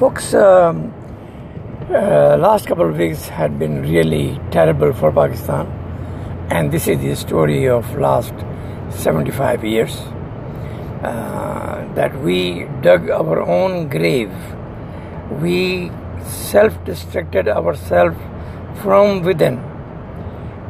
Folks, um, uh, last couple of weeks had been really terrible for Pakistan, and this is the story of last 75 years. Uh, that we dug our own grave, we self-destructed ourselves from within,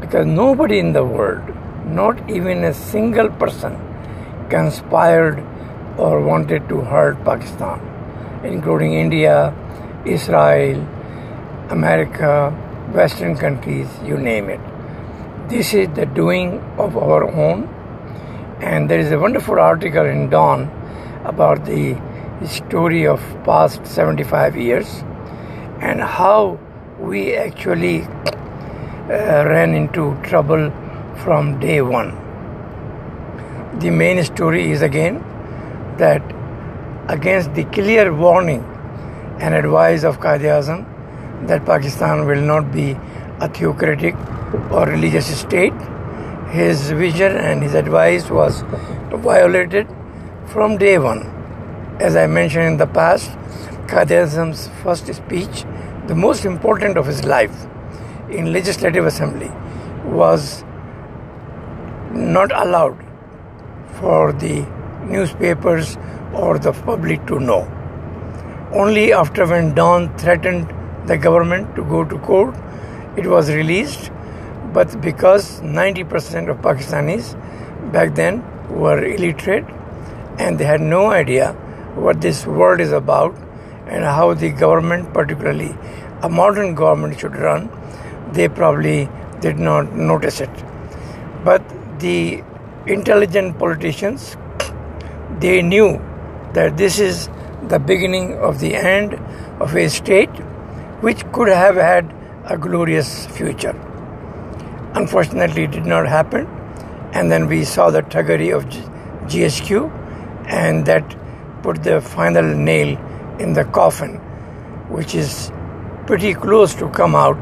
because nobody in the world, not even a single person, conspired or wanted to hurt Pakistan including India, Israel, America, Western countries, you name it. This is the doing of our own. And there is a wonderful article in Dawn about the story of past 75 years and how we actually uh, ran into trouble from day one. The main story is again that against the clear warning and advice of Quaid Azam that Pakistan will not be a theocratic or religious state. His vision and his advice was violated from day one. As I mentioned in the past, Quaid Azam's first speech, the most important of his life in Legislative Assembly, was not allowed for the newspapers or the public to know. Only after when Dawn threatened the government to go to court, it was released. But because 90% of Pakistanis back then were illiterate and they had no idea what this world is about and how the government, particularly a modern government, should run, they probably did not notice it. But the intelligent politicians, they knew that this is the beginning of the end of a state which could have had a glorious future. Unfortunately, it did not happen, and then we saw the thuggery of GHQ, and that put the final nail in the coffin, which is pretty close to come out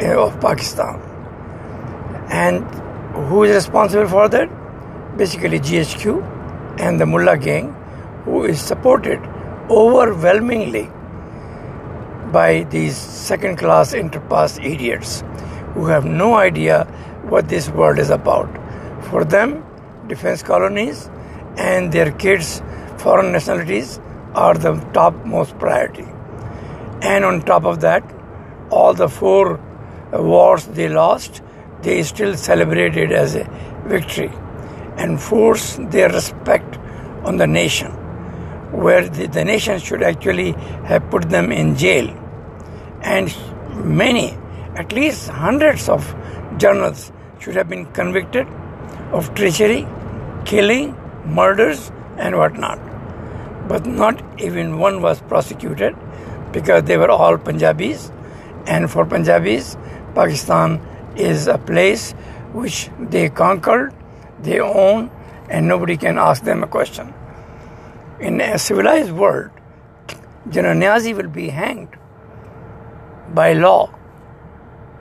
eh, of Pakistan. And who is responsible for that? Basically, GHQ and the Mullah gang who is supported overwhelmingly by these second class interpass idiots who have no idea what this world is about. For them, defense colonies and their kids' foreign nationalities are the topmost priority. And on top of that, all the four wars they lost, they still celebrated as a victory and force their respect on the nation where the, the nation should actually have put them in jail. And many, at least hundreds of journalists should have been convicted of treachery, killing, murders, and whatnot. But not even one was prosecuted because they were all Punjabis. And for Punjabis, Pakistan is a place which they conquered, they own, and nobody can ask them a question. In a civilized world, General Niazi will be hanged by law,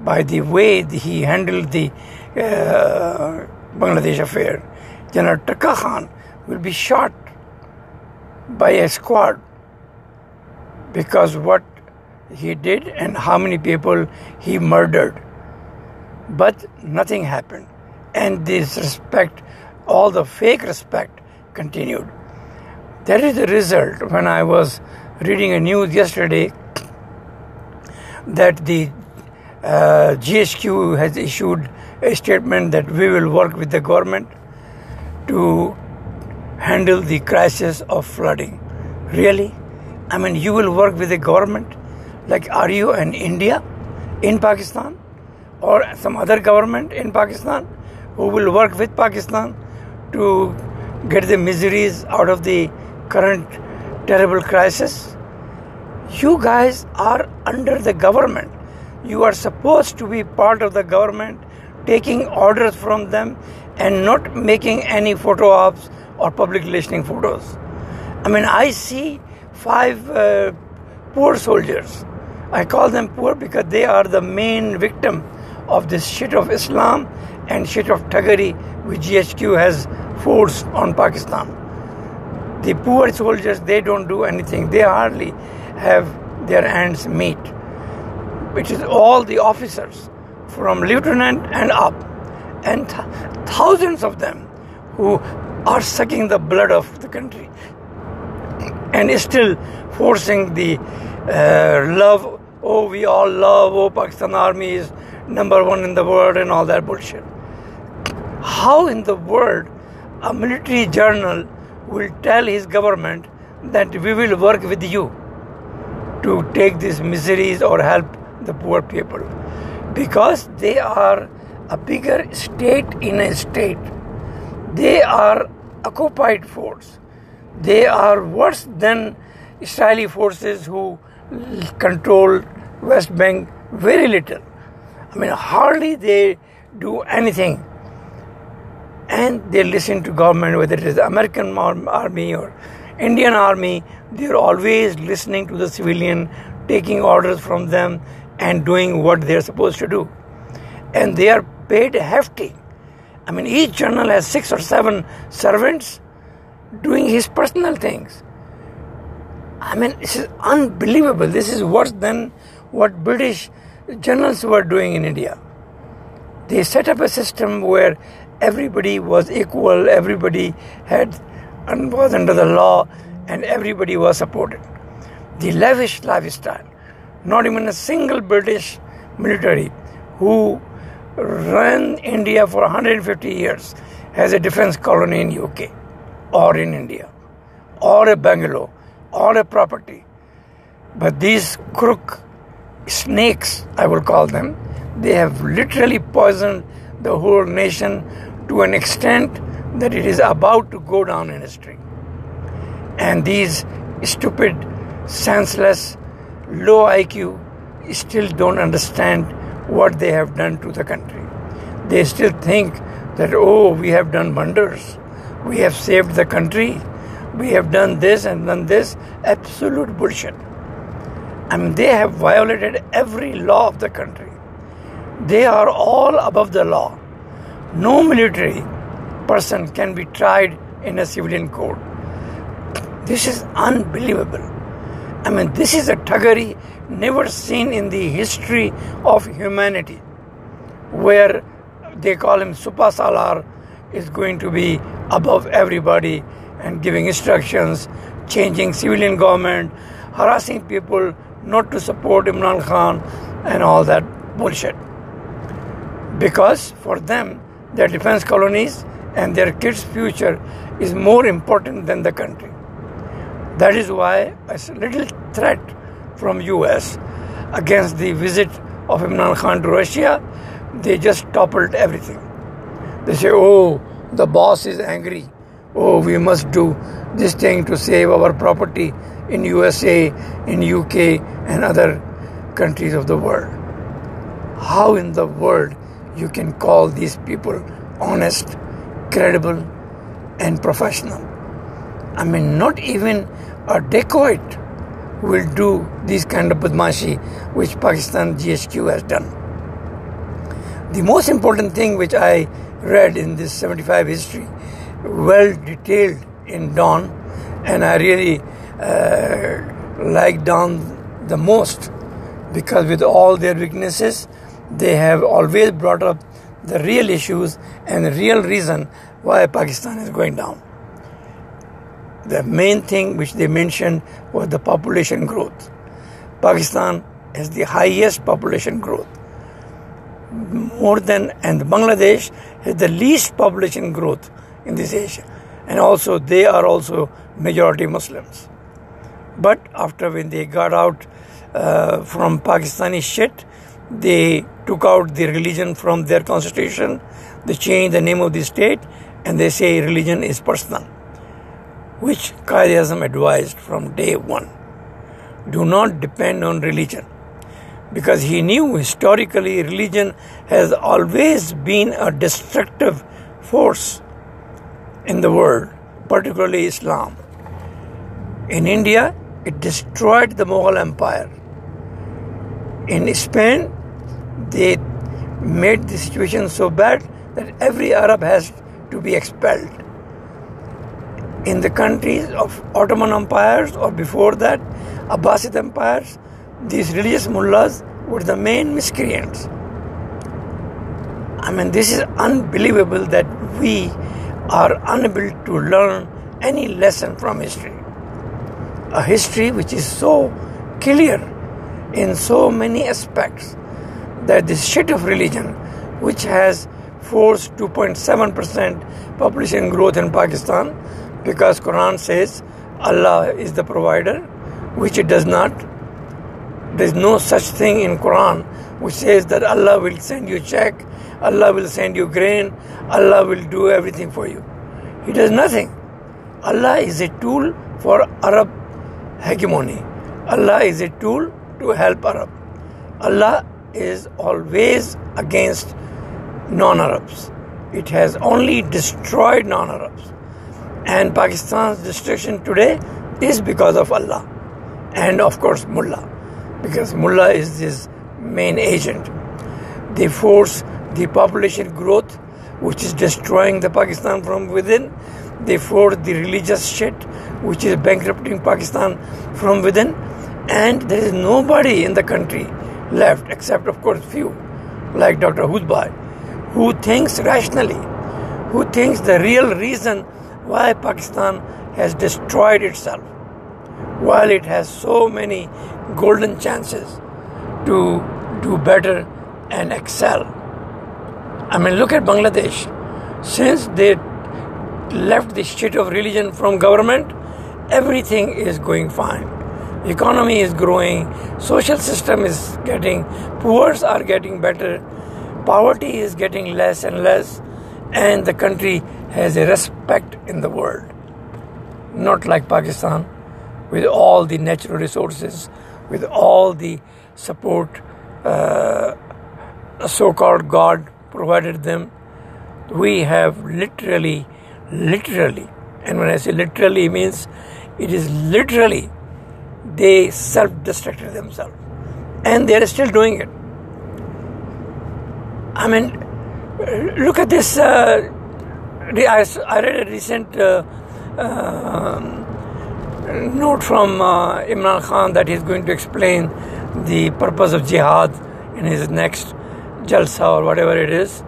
by the way he handled the uh, Bangladesh affair. General Tikka Khan will be shot by a squad because what he did and how many people he murdered. But nothing happened. And this respect, all the fake respect, continued. That is the result when I was reading a news yesterday that the uh, GHQ has issued a statement that we will work with the government to handle the crisis of flooding. Really? I mean, you will work with the government? Like, are you in India in Pakistan or some other government in Pakistan who will work with Pakistan to get the miseries out of the current terrible crisis. You guys are under the government. You are supposed to be part of the government, taking orders from them and not making any photo ops or public listening photos. I mean, I see five uh, poor soldiers. I call them poor because they are the main victim of this shit of Islam and shit of thuggery which GHQ has forced on Pakistan. The poor soldiers, they don't do anything. They hardly have their hands meet, which is all the officers from lieutenant and up, and th- thousands of them who are sucking the blood of the country and still forcing the uh, love. Oh, we all love. Oh, Pakistan Army is number one in the world and all that bullshit. How in the world a military journal will tell his government that we will work with you to take these miseries or help the poor people because they are a bigger state in a state. They are occupied force. They are worse than Israeli forces who control West Bank very little. I mean, hardly they do anything. And they listen to government, whether it is American army or Indian army, they're always listening to the civilian, taking orders from them and doing what they're supposed to do. And they are paid hefty. I mean, each general has six or seven servants doing his personal things. I mean, this is unbelievable. This is worse than what British generals were doing in India. They set up a system where everybody was equal, everybody had and was under the law, and everybody was supported. The lavish lifestyle. Not even a single British military who ran India for 150 years has a defense colony in UK or in India or a bungalow or a property. But these crook snakes, I will call them, they have literally poisoned the whole nation to an extent that it is about to go down in history. And these stupid, senseless, low IQ still don't understand what they have done to the country. They still think that, oh, we have done wonders, we have saved the country, we have done this and done this. Absolute bullshit. I mean, they have violated every law of the country. They are all above the law. No military person can be tried in a civilian court. This is unbelievable. I mean, this is a thuggery never seen in the history of humanity, where they call him Sipah Salar is going to be above everybody and giving instructions, changing civilian government, harassing people not to support Imran Khan, and all that bullshit. Because for them, their defense colonies and their kids' future is more important than the country. That is why a little threat from US against the visit of Imran Khan to Russia, they just toppled everything. They say, oh, the boss is angry. Oh, we must do this thing to save our property in USA, in UK, and other countries of the world. How in the world you can call these people honest, credible, and professional? I mean, not even a dacoit will do this kind of badmashi which Pakistan GHQ has done. The most important thing which I read in this 75 history, well detailed in Dawn, and I really uh, like Dawn the most because with all their weaknesses, they have always brought up the real issues and the real reason why Pakistan is going down. The main thing which they mentioned was the population growth. Pakistan has the highest population growth. More than, and Bangladesh has the least population growth in this Asia. And also, they are also majority Muslims. But after when they got out uh, from Pakistani shit, they took out the religion from their constitution, they changed the name of the state, and they say religion is personal, which Quaid advised from day one. Do not depend on religion. Because he knew historically religion has always been a destructive force in the world, particularly Islam. In India, it destroyed the Mughal Empire. In Spain, they made the situation so bad that every Arab has to be expelled. in the countries of Ottoman empires or before that, Abbasid empires, these religious mullahs were the main miscreants. I mean, this is unbelievable that we are unable to learn any lesson from history. A history which is so clear in so many aspects that this shit of religion, which has forced 2.7% population growth in Pakistan, because Quran says Allah is the provider, which it does not. There is no such thing in Quran which says that Allah will send you check, Allah will send you grain, Allah will do everything for you. He does nothing. Allah is a tool for Arab hegemony. Allah is a tool to help Arab. Allah is always against non Arabs. It has only destroyed non Arabs. And Pakistan's destruction today is because of Allah. And of course, Mullah. Because Mullah is his main agent. They force the population growth, which is destroying the Pakistan from within. They force the religious shit, which is bankrupting Pakistan from within. And there is nobody in the country left, except, of course, few, like Dr. Hoodbhoy, who thinks rationally, who thinks the real reason why Pakistan has destroyed itself, while it has so many golden chances to do better and excel. I mean, look at Bangladesh. Since they left the shit of religion from government, everything is going fine economy is growing, social system is getting, poor are getting better, poverty is getting less and less, and the country has a respect in the world. Not like Pakistan, with all the natural resources, with all the support uh, so called God provided them. We have literally, literally, and when I say literally, means it is literally they self destructed themselves. And they are still doing it. I mean, look at this. Uh, I read a recent uh, uh, note from uh, Imran Khan that he's going to explain the purpose of jihad in his next jalsa or whatever it is.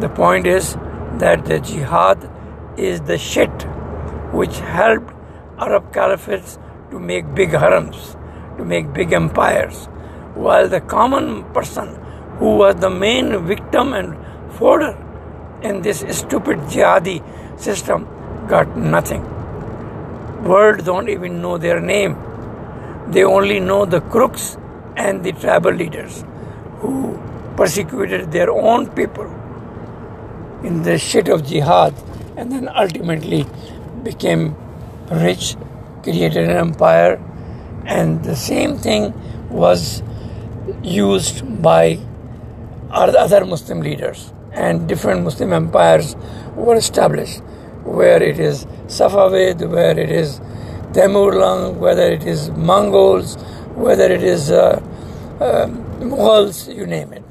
The point is that the jihad is the shit which helped Arab caliphates to make big harems, to make big empires, while the common person who was the main victim and fodder in this stupid jihadi system got nothing. World don't even know their name. They only know the crooks and the tribal leaders who persecuted their own people in the shit of jihad and then ultimately became rich created an empire, and the same thing was used by other Muslim leaders, and different Muslim empires were established, where it is Safavid, where it is Temurlang, whether it is Mongols, whether it is uh, uh, Mughals, you name it.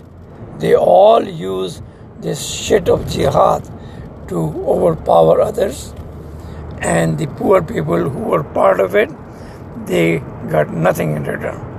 They all use this shit of jihad to overpower others and the poor people who were part of it, they got nothing in return.